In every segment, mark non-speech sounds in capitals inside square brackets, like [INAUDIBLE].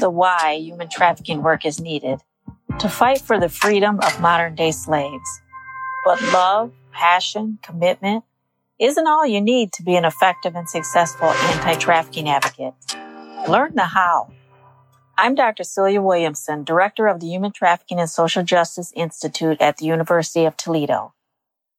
the why human trafficking work is needed to fight for the freedom of modern day slaves. But love, passion, commitment isn't all you need to be an effective and successful anti-trafficking advocate. Learn the how. I'm Dr. Celia Williamson, Director of the Human Trafficking and Social Justice Institute at the University of Toledo.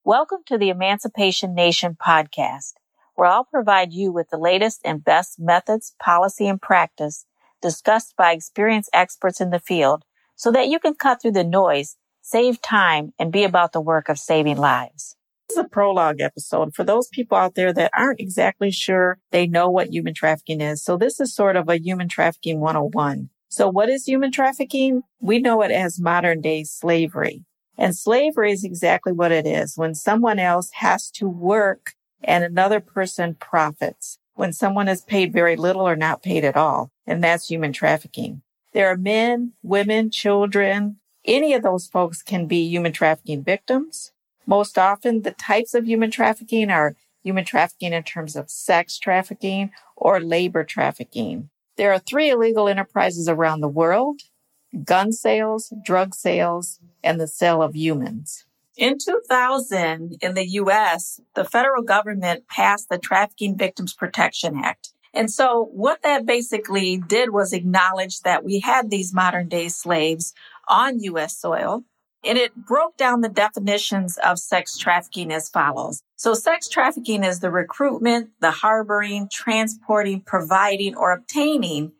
Welcome to the Emancipation Nation podcast, where I'll provide you with the latest and best methods, policy, and practice discussed by experienced experts in the field so that you can cut through the noise, save time, and be about the work of saving lives. This is a prologue episode for those people out there that aren't exactly sure they know what human trafficking is. So this is sort of a human trafficking 101. So what is human trafficking? We know it as modern day slavery. And slavery is exactly what it is. When someone else has to work and another person profits. When someone is paid very little or not paid at all. And that's human trafficking. There are men, women, children. Any of those folks can be human trafficking victims. Most often the types of human trafficking are human trafficking in terms of sex trafficking or labor trafficking. There are three illegal enterprises around the world, gun sales, drug sales, and the sale of humans. In 2000, in the U.S., the federal government passed the Trafficking Victims Protection Act. And so what that basically did was acknowledge that we had these modern day slaves on U.S. soil. And it broke down the definitions of sex trafficking as follows. So sex trafficking is the recruitment, the harboring, transporting, providing, or obtaining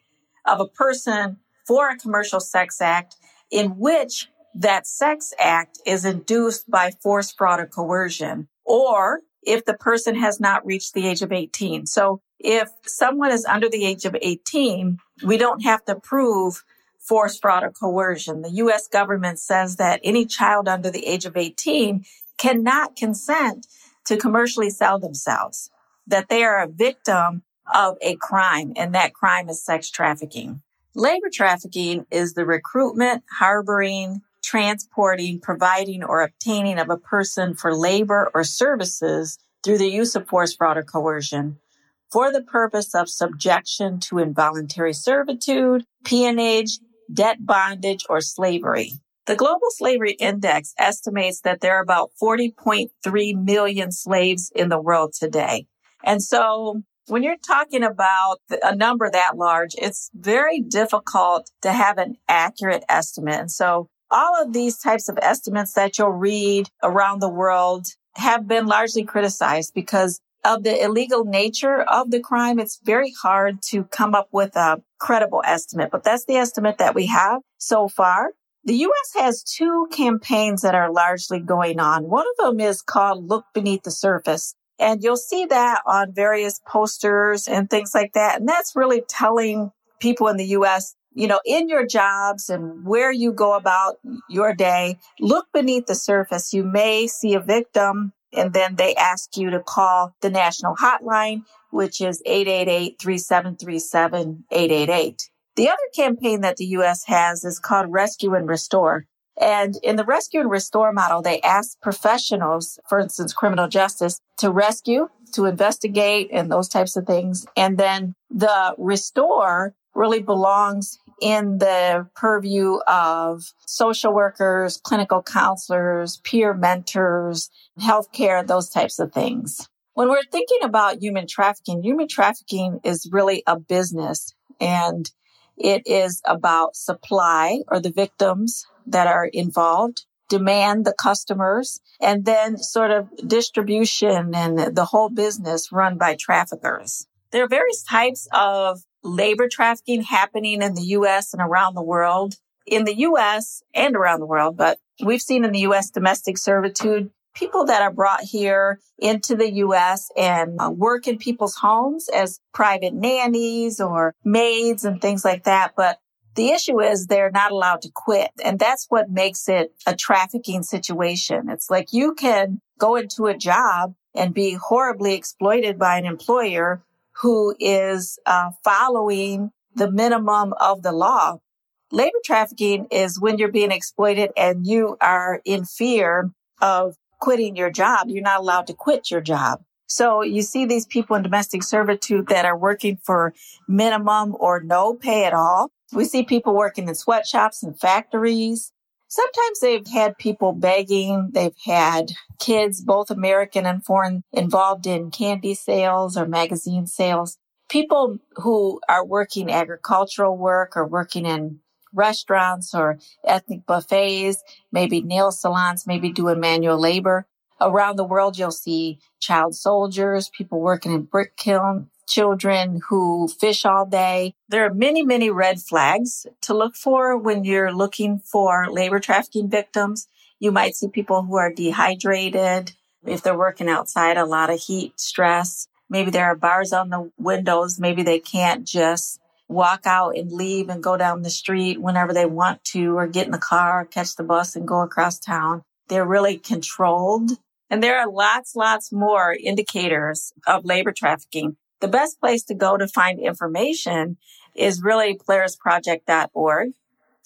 of a person for a commercial sex act in which that sex act is induced by force, fraud, or coercion, or if the person has not reached the age of 18. So if someone is under the age of 18, we don't have to prove force, fraud, or coercion. The U.S. government says that any child under the age of 18 cannot consent to commercially sell themselves, that they are a victim of a crime, and that crime is sex trafficking. Labor trafficking is the recruitment, harboring, transporting, providing, or obtaining of a person for labor or services through the use of force, fraud, or coercion for the purpose of subjection to involuntary servitude, peonage, debt bondage, or slavery. The Global Slavery Index estimates that there are about 40.3 million slaves in the world today. And so when you're talking about a number that large, it's very difficult to have an accurate estimate. And so all of these types of estimates that you'll read around the world have been largely criticized because of the illegal nature of the crime, it's very hard to come up with a credible estimate, but that's the estimate that we have so far. The U.S. has two campaigns that are largely going on. One of them is called Look Beneath the Surface. And you'll see that on various posters and things like that. And that's really telling people in the U.S., you know, in your jobs and where you go about your day, look beneath the surface. You may see a victim and then they ask you to call the national hotline, which is 888-3737-888. The other campaign that the U.S. has is called Rescue and Restore. And in the rescue and restore model, they ask professionals, for instance, criminal justice, to rescue, to investigate and those types of things. And then the restore really belongs in the purview of social workers, clinical counselors, peer mentors, healthcare, those types of things. When we're thinking about human trafficking, human trafficking is really a business and it is about supply or the victims that are involved, demand the customers, and then sort of distribution and the whole business run by traffickers. There are various types of labor trafficking happening in the US and around the world. In the US and around the world, but we've seen in the US domestic servitude people that are brought here into the U.S. and uh, work in people's homes as private nannies or maids and things like that. But the issue is they're not allowed to quit. And that's what makes it a trafficking situation. It's like you can go into a job and be horribly exploited by an employer who is uh, following the minimum of the law. Labor trafficking is when you're being exploited and you are in fear of quitting your job. You're not allowed to quit your job. So you see these people in domestic servitude that are working for minimum or no pay at all. We see people working in sweatshops and factories. Sometimes they've had people begging. They've had kids, both American and foreign, involved in candy sales or magazine sales. People who are working agricultural work or working in restaurants or ethnic buffets, maybe nail salons, maybe doing manual labor. Around the world, you'll see child soldiers, people working in brick kiln, children who fish all day. There are many, many red flags to look for when you're looking for labor trafficking victims. You might see people who are dehydrated. If they're working outside, a lot of heat, stress. Maybe there are bars on the windows. Maybe they can't just walk out and leave and go down the street whenever they want to or get in the car, catch the bus and go across town. They're really controlled. And there are lots, lots more indicators of labor trafficking. The best place to go to find information is really polarisproject.org.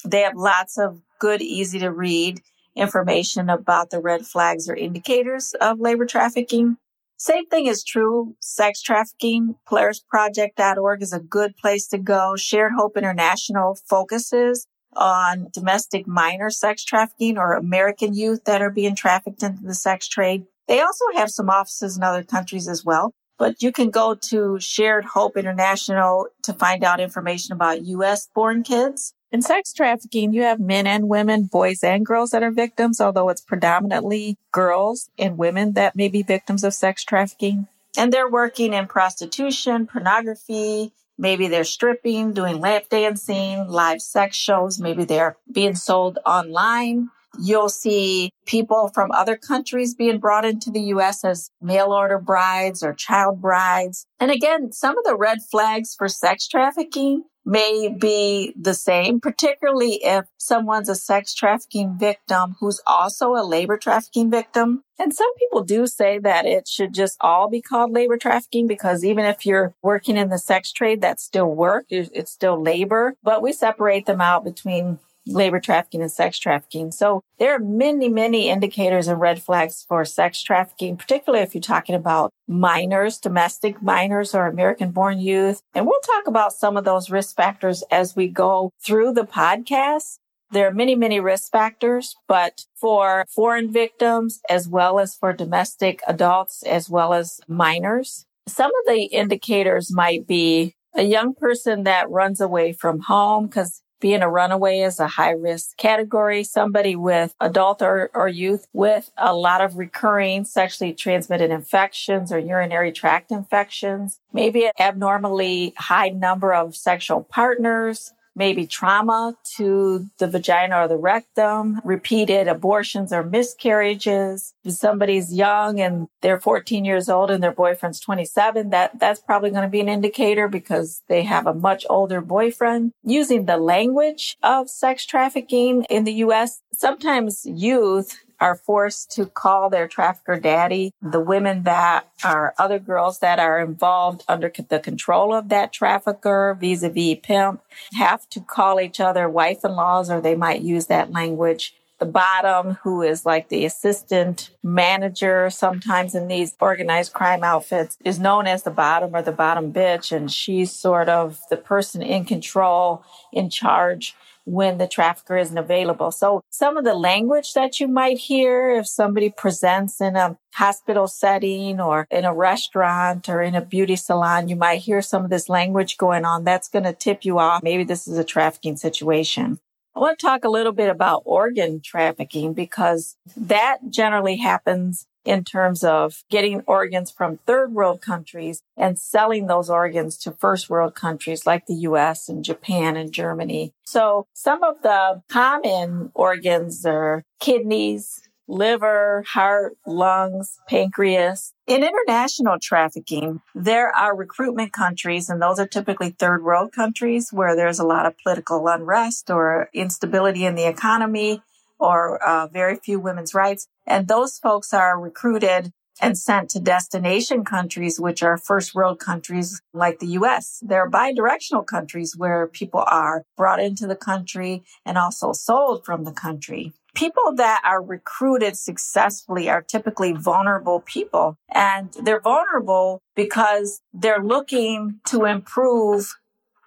They have lots of good, easy to read information about the red flags or indicators of labor trafficking. Same thing is true. Sex trafficking, polarisproject.org is a good place to go. Shared Hope International focuses on domestic minor sex trafficking or American youth that are being trafficked into the sex trade. They also have some offices in other countries as well. But you can go to Shared Hope International to find out information about U.S. born kids. In sex trafficking, you have men and women, boys and girls that are victims, although it's predominantly girls and women that may be victims of sex trafficking. And they're working in prostitution, pornography, maybe they're stripping, doing lap dancing, live sex shows, maybe they're being sold online. You'll see people from other countries being brought into the U.S. as mail order brides or child brides. And again, some of the red flags for sex trafficking may be the same, particularly if someone's a sex trafficking victim who's also a labor trafficking victim. And some people do say that it should just all be called labor trafficking because even if you're working in the sex trade, that's still work. It's still labor, but we separate them out between labor trafficking and sex trafficking. So there are many, many indicators and red flags for sex trafficking, particularly if you're talking about minors, domestic minors or American born youth. And we'll talk about some of those risk factors as we go through the podcast. There are many, many risk factors, but for foreign victims, as well as for domestic adults, as well as minors, some of the indicators might be a young person that runs away from home because being a runaway is a high risk category. Somebody with adult or, or youth with a lot of recurring sexually transmitted infections or urinary tract infections, maybe an abnormally high number of sexual partners, maybe trauma to the vagina or the rectum, repeated abortions or miscarriages. If somebody's young and they're 14 years old and their boyfriend's 27, that, that's probably going to be an indicator because they have a much older boyfriend. Using the language of sex trafficking in the U.S., sometimes youth are forced to call their trafficker daddy. The women that are other girls that are involved under the control of that trafficker vis-a-vis pimp have to call each other wife-in-laws or they might use that language the bottom, who is like the assistant manager sometimes in these organized crime outfits, is known as the bottom or the bottom bitch. And she's sort of the person in control, in charge when the trafficker isn't available. So some of the language that you might hear if somebody presents in a hospital setting or in a restaurant or in a beauty salon, you might hear some of this language going on. That's going to tip you off. Maybe this is a trafficking situation. I want to talk a little bit about organ trafficking because that generally happens in terms of getting organs from third world countries and selling those organs to first world countries like the US and Japan and Germany. So some of the common organs are kidneys, liver, heart, lungs, pancreas. In international trafficking, there are recruitment countries, and those are typically third world countries where there's a lot of political unrest or instability in the economy or uh, very few women's rights. And those folks are recruited and sent to destination countries, which are first world countries like the US. They're bidirectional countries where people are brought into the country and also sold from the country. People that are recruited successfully are typically vulnerable people and they're vulnerable because they're looking to improve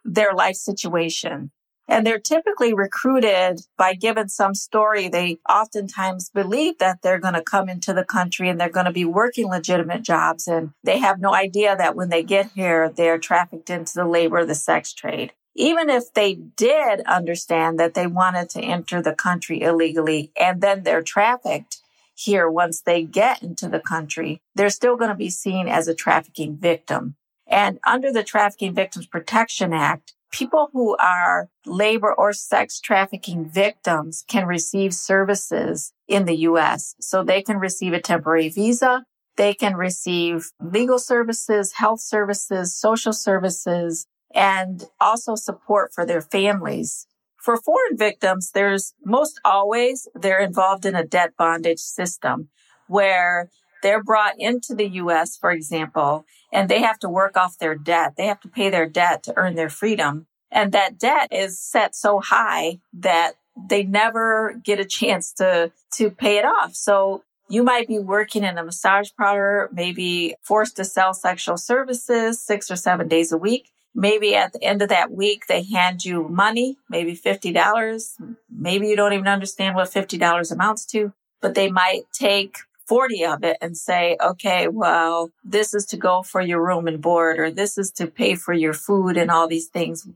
their life situation. And they're typically recruited by given some story. They oftentimes believe that they're going to come into the country and they're going to be working legitimate jobs. And they have no idea that when they get here, they're trafficked into the labor, the sex trade. Even if they did understand that they wanted to enter the country illegally and then they're trafficked here once they get into the country, they're still going to be seen as a trafficking victim. And under the Trafficking Victims Protection Act, people who are labor or sex trafficking victims can receive services in the U.S. So they can receive a temporary visa. They can receive legal services, health services, social services, and also support for their families. For foreign victims, there's most always they're involved in a debt bondage system where they're brought into the U.S., for example, and they have to work off their debt. They have to pay their debt to earn their freedom. And that debt is set so high that they never get a chance to, to pay it off. So you might be working in a massage parlor, maybe forced to sell sexual services six or seven days a week. Maybe at the end of that week, they hand you money, maybe $50. Maybe you don't even understand what $50 amounts to, but they might take 40 of it and say, okay, well, this is to go for your room and board, or this is to pay for your food and all these things.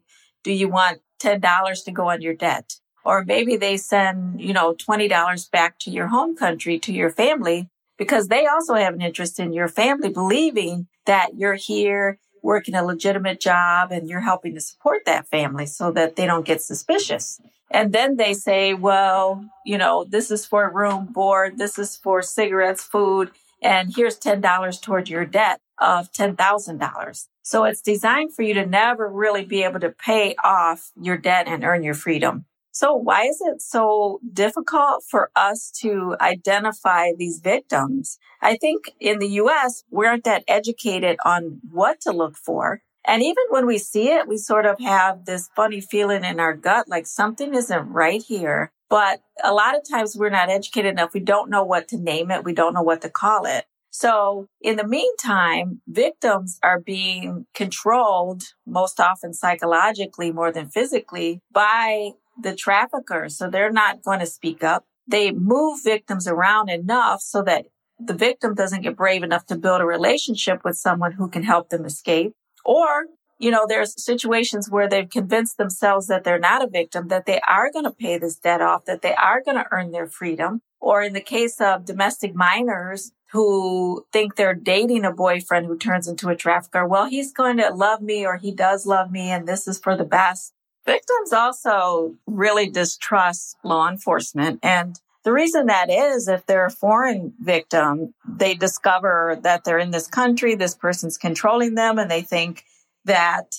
Do you want $10 to go on your debt? Or maybe they send, you know, $20 back to your home country, to your family, because they also have an interest in your family believing that you're here working a legitimate job and you're helping to support that family so that they don't get suspicious. And then they say, well, you know, this is for room, board, this is for cigarettes, food, and here's $10 toward your debt of $10,000. So it's designed for you to never really be able to pay off your debt and earn your freedom. So why is it so difficult for us to identify these victims? I think in the US, we aren't that educated on what to look for. And even when we see it, we sort of have this funny feeling in our gut, like something isn't right here. But a lot of times we're not educated enough. We don't know what to name it. We don't know what to call it. So in the meantime, victims are being controlled most often psychologically more than physically by the traffickers. So they're not going to speak up. They move victims around enough so that the victim doesn't get brave enough to build a relationship with someone who can help them escape. Or, you know, there's situations where they've convinced themselves that they're not a victim, that they are going to pay this debt off, that they are going to earn their freedom. Or in the case of domestic minors who think they're dating a boyfriend who turns into a trafficker, well, he's going to love me or he does love me and this is for the best. Victims also really distrust law enforcement and the reason that is, if they're a foreign victim, they discover that they're in this country, this person's controlling them, and they think that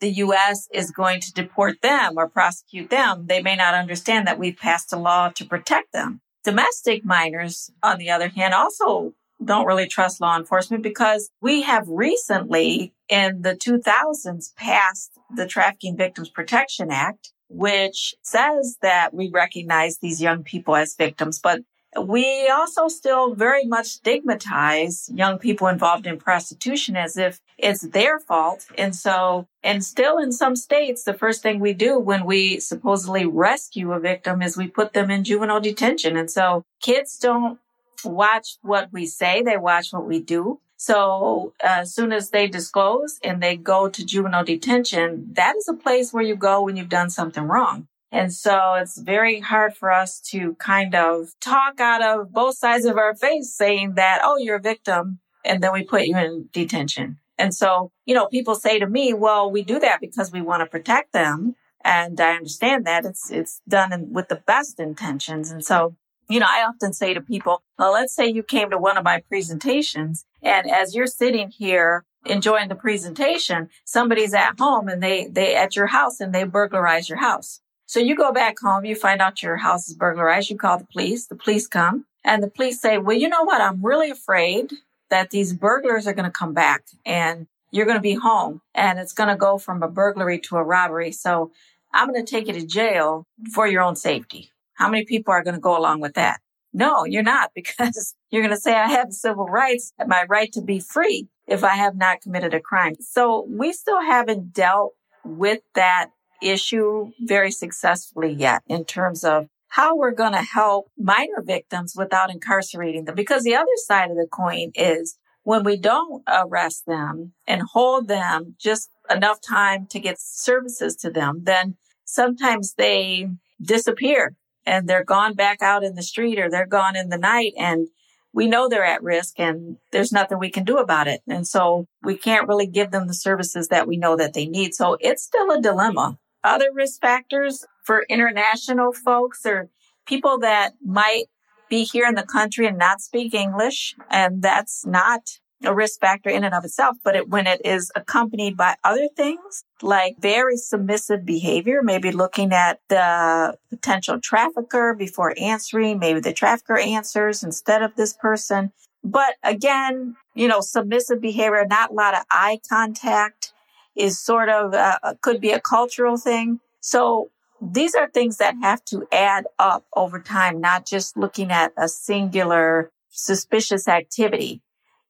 the U.S. is going to deport them or prosecute them. They may not understand that we've passed a law to protect them. Domestic minors, on the other hand, also don't really trust law enforcement because we have recently in the 2000s passed the Trafficking Victims Protection Act, which says that we recognize these young people as victims, but we also still very much stigmatize young people involved in prostitution as if it's their fault. And so, and still in some states, the first thing we do when we supposedly rescue a victim is we put them in juvenile detention. And so kids don't watch what we say. They watch what we do. So as soon as they disclose and they go to juvenile detention, that is a place where you go when you've done something wrong. And so it's very hard for us to kind of talk out of both sides of our face saying that, oh, you're a victim. And then we put you in detention. And so, you know, people say to me, well, we do that because we want to protect them. And I understand that it's, it's done in, with the best intentions. And so you know, I often say to people, well, let's say you came to one of my presentations and as you're sitting here enjoying the presentation, somebody's at home and they, they at your house and they burglarize your house. So you go back home, you find out your house is burglarized, you call the police, the police come and the police say, well, you know what? I'm really afraid that these burglars are going to come back and you're going to be home and it's going to go from a burglary to a robbery. So I'm going to take you to jail for your own safety. How many people are going to go along with that? No, you're not [LAUGHS] because you're going to say I have civil rights, my right to be free if I have not committed a crime. So we still haven't dealt with that issue very successfully yet in terms of how we're going to help minor victims without incarcerating them. Because the other side of the coin is when we don't arrest them and hold them just enough time to get services to them, then sometimes they disappear and they're gone back out in the street or they're gone in the night and we know they're at risk and there's nothing we can do about it. And so we can't really give them the services that we know that they need. So it's still a dilemma. Other risk factors for international folks or people that might be here in the country and not speak English. And that's not a risk factor in and of itself, but it, when it is accompanied by other things like very submissive behavior, maybe looking at the potential trafficker before answering, maybe the trafficker answers instead of this person. But again, you know, submissive behavior, not a lot of eye contact is sort of, uh, could be a cultural thing. So these are things that have to add up over time, not just looking at a singular suspicious activity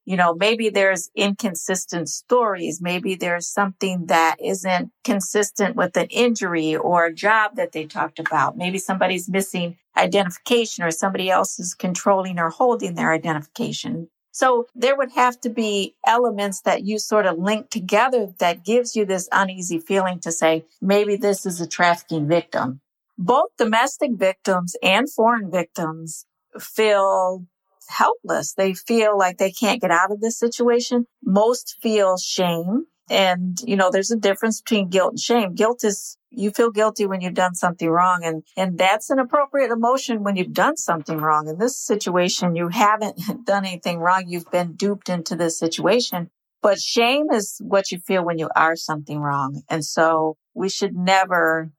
you know, maybe there's inconsistent stories. Maybe there's something that isn't consistent with an injury or a job that they talked about. Maybe somebody's missing identification or somebody else is controlling or holding their identification. So there would have to be elements that you sort of link together that gives you this uneasy feeling to say, maybe this is a trafficking victim. Both domestic victims and foreign victims feel helpless. They feel like they can't get out of this situation. Most feel shame. And, you know, there's a difference between guilt and shame. Guilt is you feel guilty when you've done something wrong and and that's an appropriate emotion when you've done something wrong in this situation you haven't [LAUGHS] done anything wrong you've been duped into this situation but shame is what you feel when you are something wrong and so we should never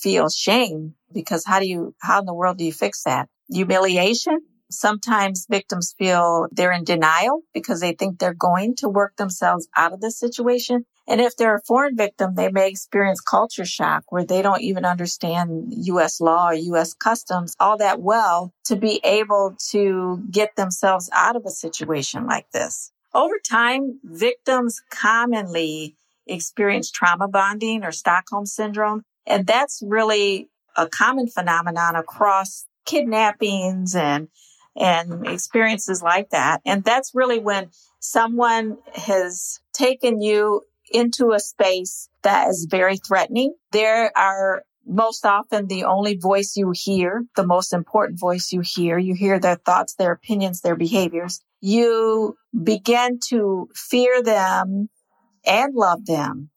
feel shame because how do you how in the world do you fix that humiliation Sometimes victims feel they're in denial because they think they're going to work themselves out of the situation. And if they're a foreign victim, they may experience culture shock where they don't even understand U.S. law or U.S. customs all that well to be able to get themselves out of a situation like this. Over time, victims commonly experience trauma bonding or Stockholm syndrome. And that's really a common phenomenon across kidnappings and and experiences like that. And that's really when someone has taken you into a space that is very threatening. There are most often the only voice you hear, the most important voice you hear. You hear their thoughts, their opinions, their behaviors. You begin to fear them and love them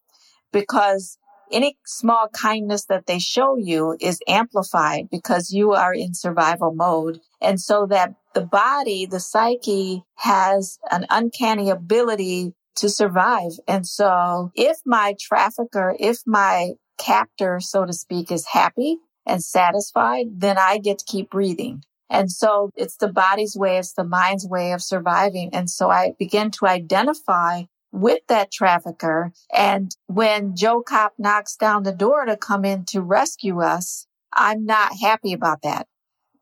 because any small kindness that they show you is amplified because you are in survival mode. And so that the body, the psyche has an uncanny ability to survive. And so if my trafficker, if my captor, so to speak, is happy and satisfied, then I get to keep breathing. And so it's the body's way, it's the mind's way of surviving. And so I begin to identify with that trafficker. And when Joe Cop knocks down the door to come in to rescue us, I'm not happy about that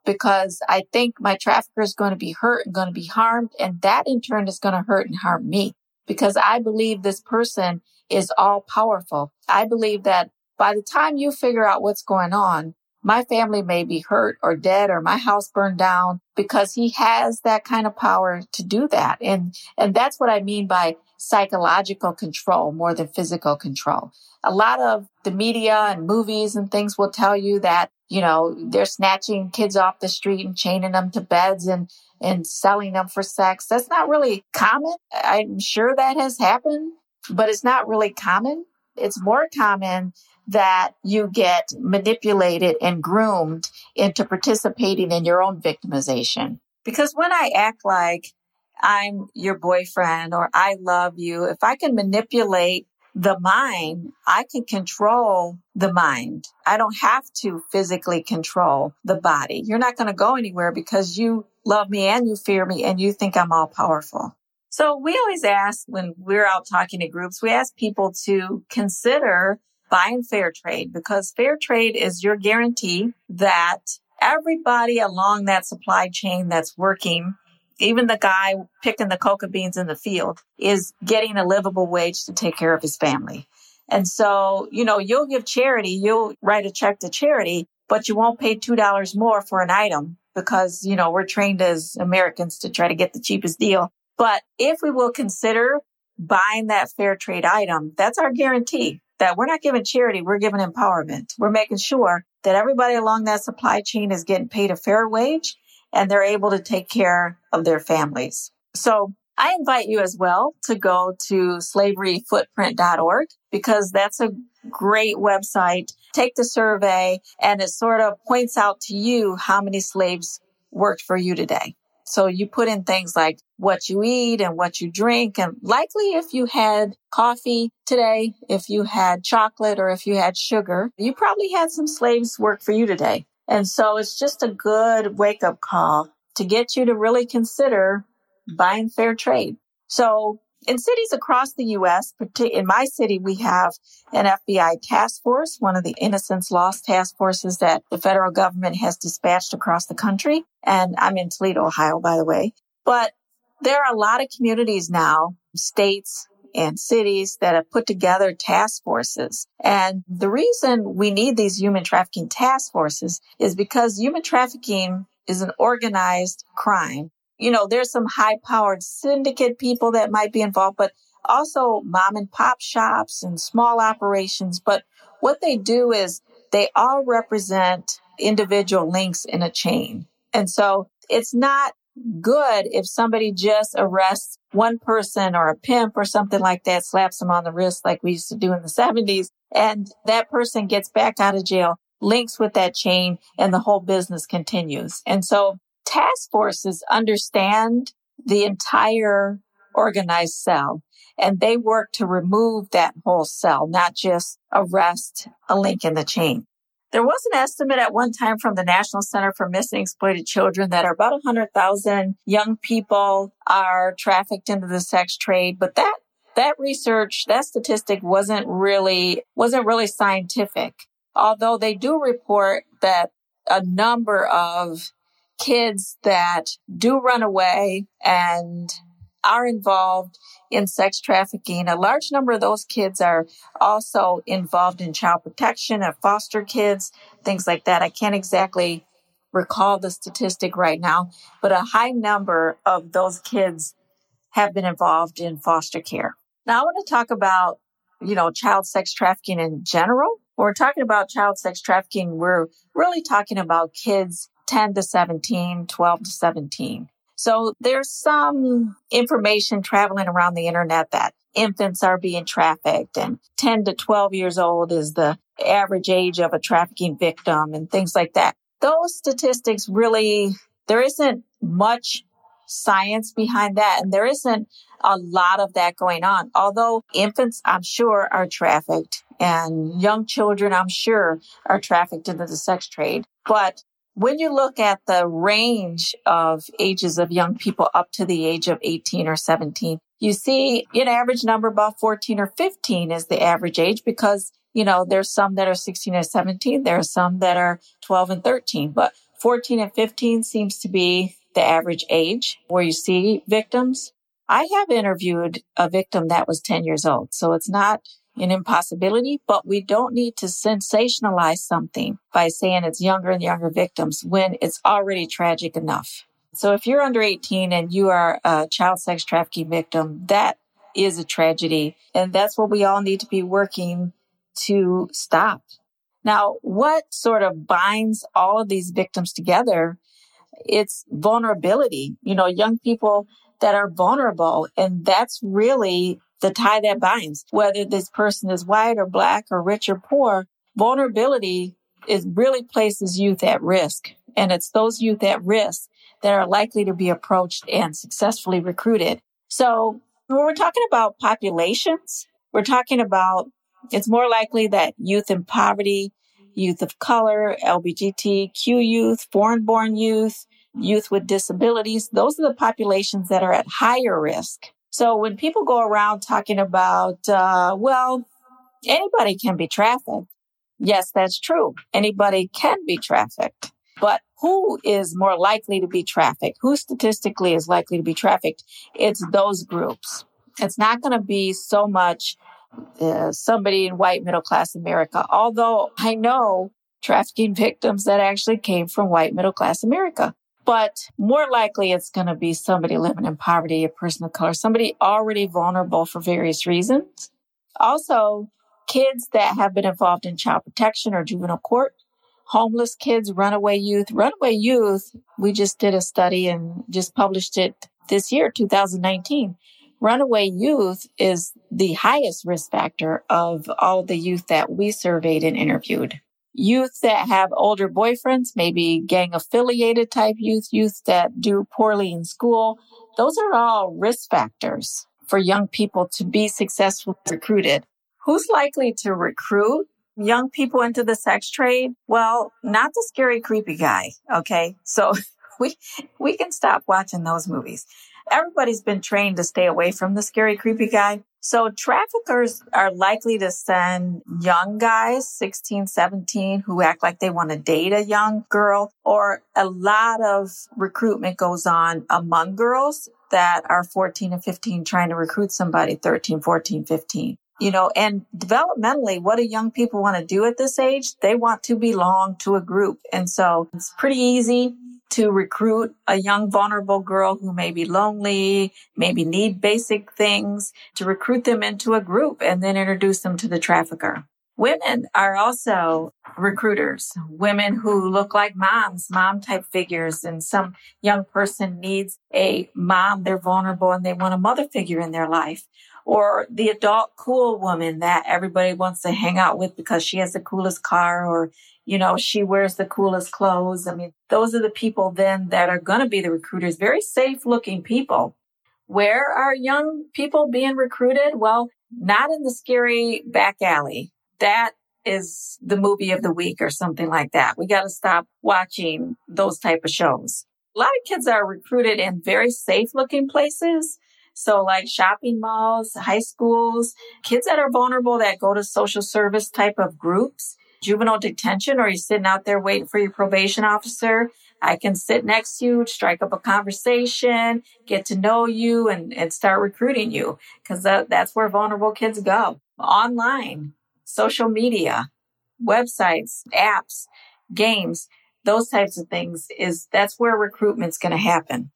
because I think my trafficker is going to be hurt and going to be harmed. And that in turn is going to hurt and harm me because I believe this person is all powerful. I believe that by the time you figure out what's going on, my family may be hurt or dead or my house burned down because he has that kind of power to do that. And, and that's what I mean by psychological control more than physical control. A lot of the media and movies and things will tell you that, you know, they're snatching kids off the street and chaining them to beds and, and selling them for sex. That's not really common. I'm sure that has happened, but it's not really common. It's more common that you get manipulated and groomed into participating in your own victimization. Because when I act like I'm your boyfriend or I love you, if I can manipulate the mind, I can control the mind. I don't have to physically control the body. You're not going to go anywhere because you love me and you fear me and you think I'm all powerful. So we always ask when we're out talking to groups, we ask people to consider buying fair trade because fair trade is your guarantee that everybody along that supply chain that's working even the guy picking the coca beans in the field is getting a livable wage to take care of his family. And so, you know, you'll give charity, you'll write a check to charity, but you won't pay $2 more for an item because, you know, we're trained as Americans to try to get the cheapest deal. But if we will consider buying that fair trade item, that's our guarantee that we're not giving charity, we're giving empowerment. We're making sure that everybody along that supply chain is getting paid a fair wage and they're able to take care of their families. So I invite you as well to go to slaveryfootprint.org because that's a great website. Take the survey and it sort of points out to you how many slaves worked for you today. So you put in things like what you eat and what you drink. And likely if you had coffee today, if you had chocolate or if you had sugar, you probably had some slaves work for you today. And so it's just a good wake up call to get you to really consider buying fair trade. So in cities across the U.S., in my city, we have an FBI task force, one of the innocence lost task forces that the federal government has dispatched across the country. And I'm in Toledo, Ohio, by the way. But there are a lot of communities now, states and cities that have put together task forces. And the reason we need these human trafficking task forces is because human trafficking is an organized crime you know, there's some high powered syndicate people that might be involved, but also mom and pop shops and small operations. But what they do is they all represent individual links in a chain. And so it's not good if somebody just arrests one person or a pimp or something like that, slaps them on the wrist like we used to do in the 70s, and that person gets back out of jail, links with that chain, and the whole business continues. And so task forces understand the entire organized cell and they work to remove that whole cell, not just arrest a link in the chain. There was an estimate at one time from the National Center for Missing Exploited Children that about 100,000 young people are trafficked into the sex trade, but that that research, that statistic wasn't really wasn't really scientific. Although they do report that a number of kids that do run away and are involved in sex trafficking. A large number of those kids are also involved in child protection and foster kids, things like that. I can't exactly recall the statistic right now, but a high number of those kids have been involved in foster care. Now I want to talk about, you know, child sex trafficking in general. When we're talking about child sex trafficking, we're really talking about kids 10 to 17, 12 to 17. So there's some information traveling around the internet that infants are being trafficked and 10 to 12 years old is the average age of a trafficking victim and things like that. Those statistics really, there isn't much science behind that. And there isn't a lot of that going on. Although infants, I'm sure, are trafficked and young children, I'm sure, are trafficked into the sex trade. But when you look at the range of ages of young people up to the age of 18 or 17, you see an average number about 14 or 15 is the average age because, you know, there's some that are 16 or 17. There are some that are 12 and 13, but 14 and 15 seems to be the average age where you see victims. I have interviewed a victim that was 10 years old. So it's not an impossibility, but we don't need to sensationalize something by saying it's younger and younger victims when it's already tragic enough. So if you're under 18 and you are a child sex trafficking victim, that is a tragedy. And that's what we all need to be working to stop. Now, what sort of binds all of these victims together? It's vulnerability. You know, young people that are vulnerable. And that's really the tie that binds. Whether this person is white or black or rich or poor, vulnerability is really places youth at risk. And it's those youth at risk that are likely to be approached and successfully recruited. So when we're talking about populations, we're talking about it's more likely that youth in poverty, youth of color, LGBTQ youth, foreign born youth, youth with disabilities, those are the populations that are at higher risk so when people go around talking about, uh, well, anybody can be trafficked. Yes, that's true. Anybody can be trafficked. But who is more likely to be trafficked? Who statistically is likely to be trafficked? It's those groups. It's not going to be so much uh, somebody in white middle class America. Although I know trafficking [LAUGHS] victims that actually came from white middle class America. But more likely it's going to be somebody living in poverty, a person of color, somebody already vulnerable for various reasons. Also, kids that have been involved in child protection or juvenile court, homeless kids, runaway youth. Runaway youth, we just did a study and just published it this year, 2019. Runaway youth is the highest risk factor of all the youth that we surveyed and interviewed youth that have older boyfriends, maybe gang affiliated type youth, youth that do poorly in school. Those are all risk factors for young people to be successfully recruited. Who's likely to recruit young people into the sex trade? Well, not the scary, creepy guy. Okay. So [LAUGHS] we, we can stop watching those movies. Everybody's been trained to stay away from the scary, creepy guy. So traffickers are likely to send young guys, 16, 17, who act like they want to date a young girl, or a lot of recruitment goes on among girls that are 14 and 15 trying to recruit somebody 13, 14, 15. You know, and developmentally, what do young people want to do at this age? They want to belong to a group. And so it's pretty easy to recruit a young vulnerable girl who may be lonely, maybe need basic things, to recruit them into a group and then introduce them to the trafficker. Women are also recruiters, women who look like moms, mom type figures, and some young person needs a mom. They're vulnerable and they want a mother figure in their life. Or the adult cool woman that everybody wants to hang out with because she has the coolest car or you know, she wears the coolest clothes. I mean, those are the people then that are going to be the recruiters, very safe looking people. Where are young people being recruited? Well, not in the scary back alley. That is the movie of the week or something like that. We got to stop watching those type of shows. A lot of kids are recruited in very safe looking places. So like shopping malls, high schools, kids that are vulnerable that go to social service type of groups juvenile detention or you're sitting out there waiting for your probation officer, I can sit next to you, strike up a conversation, get to know you and, and start recruiting you. Because that, that's where vulnerable kids go. Online, social media, websites, apps, games, those types of things is that's where recruitment's going to happen.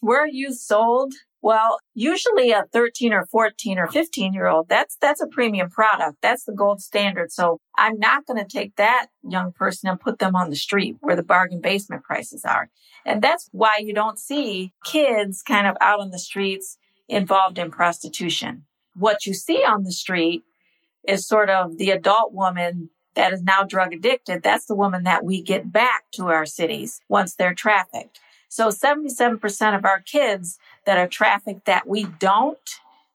Where you sold well, usually a 13 or 14 or 15 year old, that's, that's a premium product. That's the gold standard. So I'm not going to take that young person and put them on the street where the bargain basement prices are. And that's why you don't see kids kind of out on the streets involved in prostitution. What you see on the street is sort of the adult woman that is now drug addicted. That's the woman that we get back to our cities once they're trafficked. So 77% of our kids that are trafficked that we don't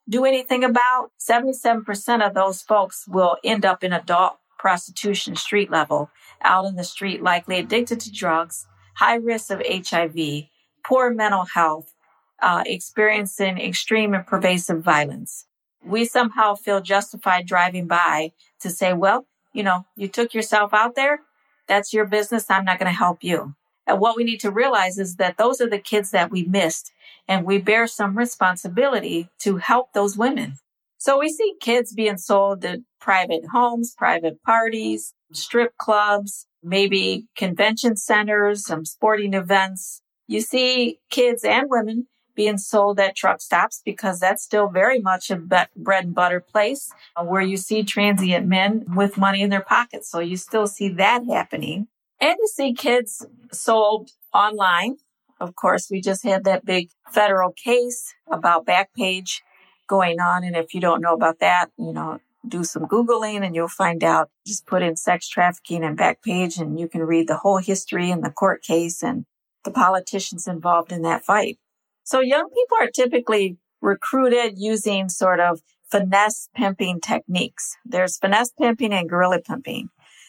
do anything about, 77% of those folks will end up in adult prostitution street level, out in the street, likely addicted to drugs, high risk of HIV, poor mental health, uh, experiencing extreme and pervasive violence. We somehow feel justified driving by to say, well, you know, you took yourself out there. That's your business. I'm not going to help you. And what we need to realize is that those are the kids that we missed and we bear some responsibility to help those women. So we see kids being sold to private homes, private parties, strip clubs, maybe convention centers, some sporting events. You see kids and women being sold at truck stops because that's still very much a bread and butter place uh, where you see transient men with money in their pockets. So you still see that happening and to see kids sold online. Of course, we just had that big federal case about Backpage going on. And if you don't know about that, you know, do some Googling and you'll find out. Just put in sex trafficking and Backpage and you can read the whole history and the court case and the politicians involved in that fight. So young people are typically recruited using sort of finesse pimping techniques. There's finesse pimping and gorilla pimping.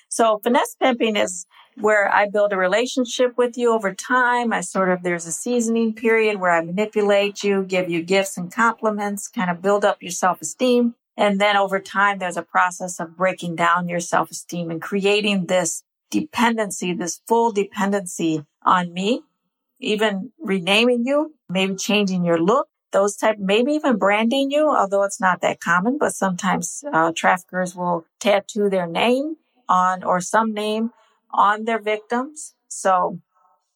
So finesse pimping is where I build a relationship with you over time. I sort of, there's a seasoning period where I manipulate you, give you gifts and compliments, kind of build up your self esteem. And then over time, there's a process of breaking down your self esteem and creating this dependency, this full dependency on me, even renaming you, maybe changing your look, those type, maybe even branding you, although it's not that common, but sometimes uh, traffickers will tattoo their name on or some name on their victims. So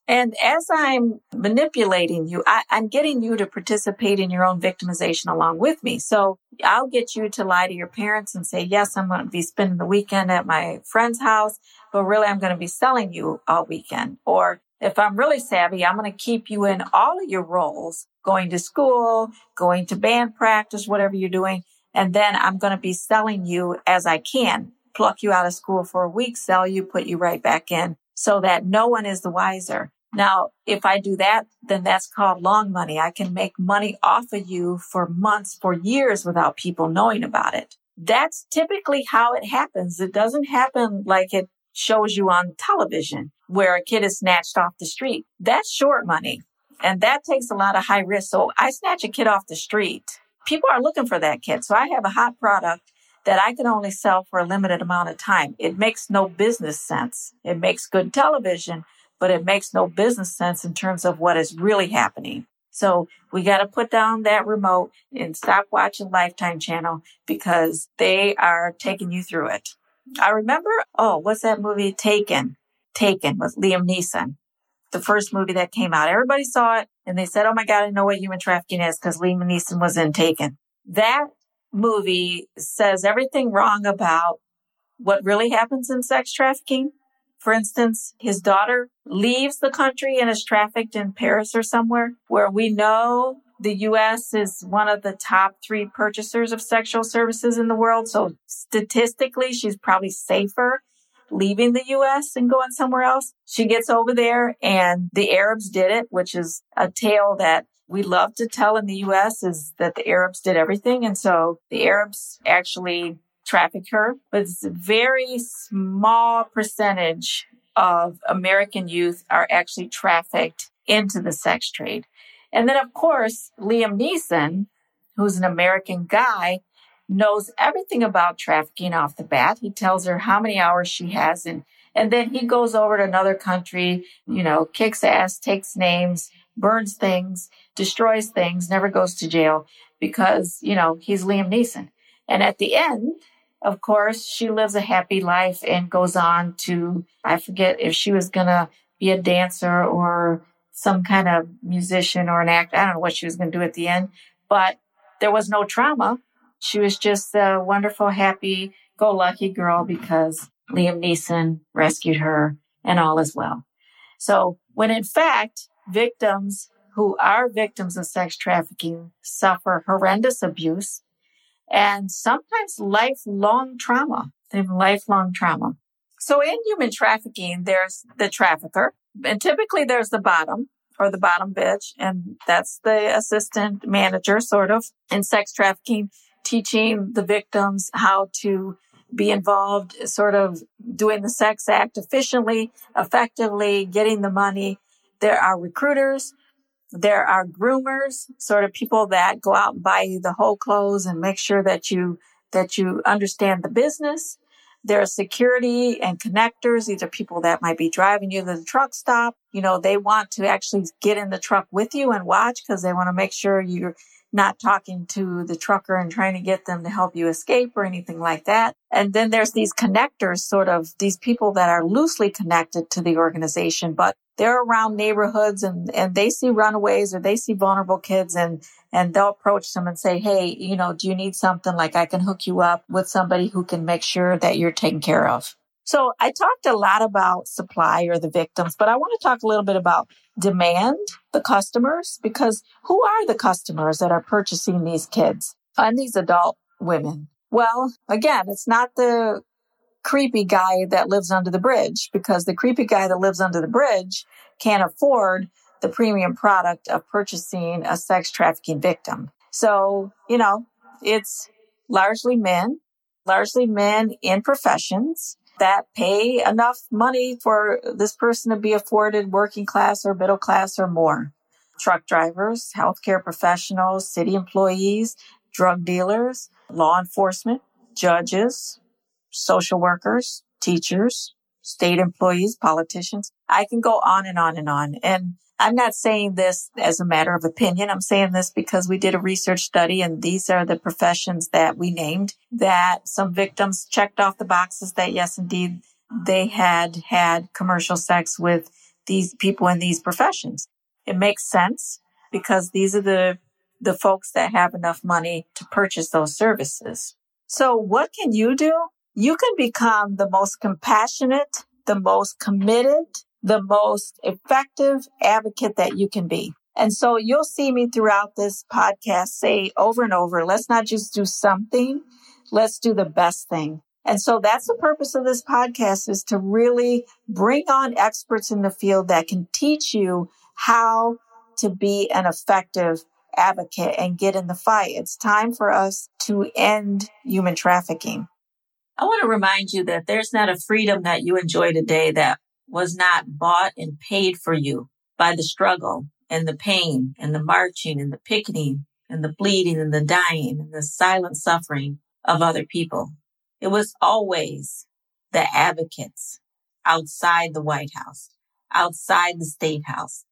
and as I'm manipulating you, I, am getting you to participate in your own victimization along with me. So I'll get you to lie to your parents and say, yes, I'm going to be spending the weekend at my friend's house, but really I'm going to be selling you all weekend. Or if I'm really savvy, I'm going to keep you in all of your roles, going to school, going to band practice, whatever you're doing. And then I'm going to be selling you as I can, pluck you out of school for a week, sell you, put you right back in so that no one is the wiser. Now, if I do that, then that's called long money. I can make money off of you for months, for years without people knowing about it. That's typically how it happens. It doesn't happen like it shows you on television where a kid is snatched off the street. That's short money and that takes a lot of high risk. So I snatch a kid off the street. People are looking for that kid. So I have a hot product that I can only sell for a limited amount of time. It makes no business sense. It makes good television, but it makes no business sense in terms of what is really happening. So we got to put down that remote and stop watching Lifetime channel because they are taking you through it. I remember, oh, what's that movie? Taken. Taken with Liam Neeson. The first movie that came out. Everybody saw it and they said, oh my God, I know what human trafficking is because Liam Neeson was in Taken. That movie says everything wrong about what really happens in sex trafficking. For instance, his daughter leaves the country and is trafficked in Paris or somewhere where we know the U.S. is one of the top three purchasers of sexual services in the world. So statistically, she's probably safer leaving the U.S. and going somewhere else. She gets over there and the Arabs did it, which is a tale that we love to tell in the US is that the Arabs did everything. And so the Arabs actually trafficked her, but it's a very small percentage of American youth are actually trafficked into the sex trade. And then, of course, Liam Neeson, who's an American guy, knows everything about trafficking off the bat. He tells her how many hours she has and and then he goes over to another country, you know, kicks ass, takes names, burns things, destroys things, never goes to jail because, you know, he's Liam Neeson. And at the end, of course, she lives a happy life and goes on to, I forget if she was going to be a dancer or some kind of musician or an actor. I don't know what she was going to do at the end, but there was no trauma. She was just a wonderful, happy, go lucky girl because Liam Neeson rescued her and all is well. So when in fact, victims who are victims of sex trafficking suffer horrendous abuse and sometimes lifelong trauma. They have lifelong trauma. So in human trafficking, there's the trafficker and typically there's the bottom or the bottom bitch. And that's the assistant manager sort of in sex trafficking, teaching the victims how to be involved, sort of doing the sex act efficiently, effectively, getting the money, there are recruiters. There are groomers, sort of people that go out and buy you the whole clothes and make sure that you, that you understand the business. There are security and connectors. These are people that might be driving you to the truck stop. You know, they want to actually get in the truck with you and watch because they want to make sure you're not talking to the trucker and trying to get them to help you escape or anything like that. And then there's these connectors, sort of these people that are loosely connected to the organization, but they're around neighborhoods and, and they see runaways or they see vulnerable kids and, and they'll approach them and say, Hey, you know, do you need something like I can hook you up with somebody who can make sure that you're taken care of? So I talked a lot about supply or the victims, but I want to talk a little bit about demand, the customers, because who are the customers that are purchasing these kids and these adult women? Well, again, it's not the creepy guy that lives under the bridge because the creepy guy that lives under the bridge can't afford the premium product of purchasing a sex trafficking victim. So, you know, it's largely men, largely men in professions that pay enough money for this person to be afforded working class or middle class or more. Truck drivers, healthcare professionals, city employees, drug dealers, law enforcement, judges, social workers, teachers, state employees, politicians. I can go on and on and on. And I'm not saying this as a matter of opinion. I'm saying this because we did a research study and these are the professions that we named that some victims checked off the boxes that yes, indeed, they had had commercial sex with these people in these professions. It makes sense because these are the, the folks that have enough money to purchase those services. So what can you do? You can become the most compassionate, the most committed, the most effective advocate that you can be. And so you'll see me throughout this podcast say over and over, let's not just do something. Let's do the best thing. And so that's the purpose of this podcast is to really bring on experts in the field that can teach you how to be an effective advocate and get in the fight. It's time for us to end human trafficking. I want to remind you that there's not a freedom that you enjoy today that was not bought and paid for you by the struggle and the pain and the marching and the picketing and the bleeding and the dying and the silent suffering of other people. It was always the advocates outside the White House, outside the State House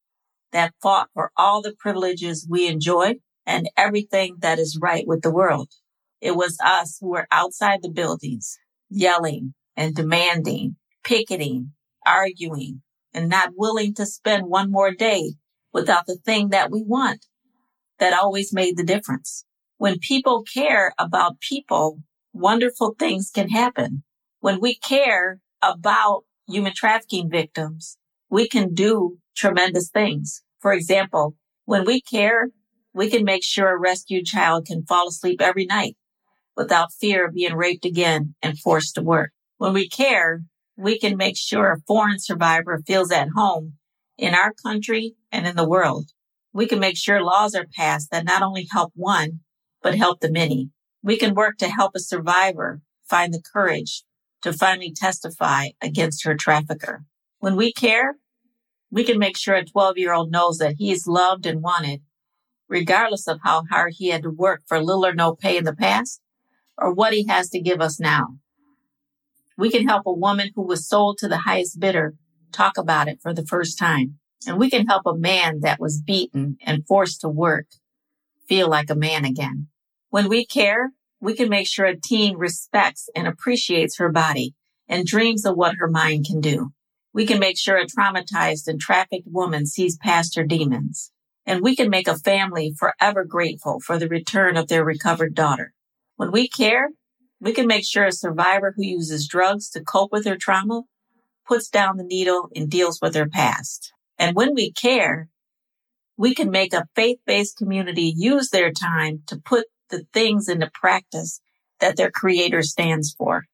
that fought for all the privileges we enjoy and everything that is right with the world. It was us who were outside the buildings yelling and demanding, picketing, arguing, and not willing to spend one more day without the thing that we want that always made the difference. When people care about people, wonderful things can happen. When we care about human trafficking victims, we can do tremendous things. For example, when we care, we can make sure a rescued child can fall asleep every night without fear of being raped again and forced to work. When we care, we can make sure a foreign survivor feels at home in our country and in the world. We can make sure laws are passed that not only help one, but help the many. We can work to help a survivor find the courage to finally testify against her trafficker. When we care, we can make sure a 12 year old knows that he is loved and wanted, regardless of how hard he had to work for little or no pay in the past or what he has to give us now. We can help a woman who was sold to the highest bidder talk about it for the first time. And we can help a man that was beaten and forced to work feel like a man again. When we care, we can make sure a teen respects and appreciates her body and dreams of what her mind can do. We can make sure a traumatized and trafficked woman sees past her demons. And we can make a family forever grateful for the return of their recovered daughter. When we care, we can make sure a survivor who uses drugs to cope with their trauma puts down the needle and deals with their past. And when we care, we can make a faith-based community use their time to put the things into practice that their creator stands for.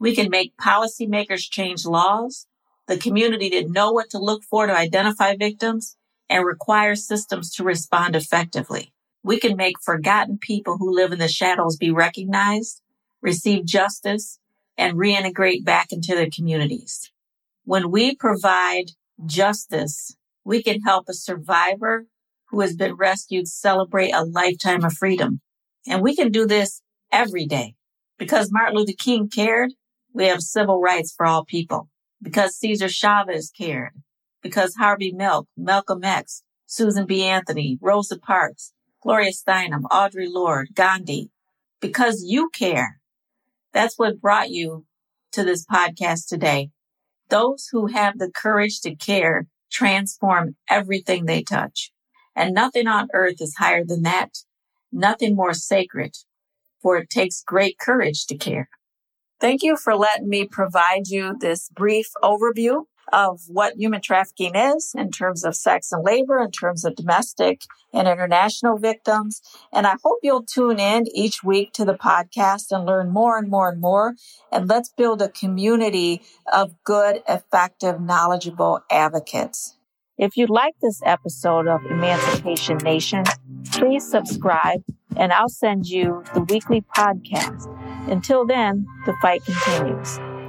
We can make policymakers change laws, the community to know what to look for to identify victims, and require systems to respond effectively. We can make forgotten people who live in the shadows be recognized receive justice, and reintegrate back into their communities. When we provide justice, we can help a survivor who has been rescued celebrate a lifetime of freedom. And we can do this every day. Because Martin Luther King cared, we have civil rights for all people. Because Cesar Chavez cared. Because Harvey Milk, Malcolm X, Susan B. Anthony, Rosa Parks, Gloria Steinem, Audre Lorde, Gandhi. Because you care. That's what brought you to this podcast today. Those who have the courage to care transform everything they touch. And nothing on earth is higher than that. Nothing more sacred, for it takes great courage to care. Thank you for letting me provide you this brief overview of what human trafficking is in terms of sex and labor, in terms of domestic and international victims. And I hope you'll tune in each week to the podcast and learn more and more and more. And let's build a community of good, effective, knowledgeable advocates. If you like this episode of Emancipation Nation, please subscribe and I'll send you the weekly podcast. Until then, the fight continues.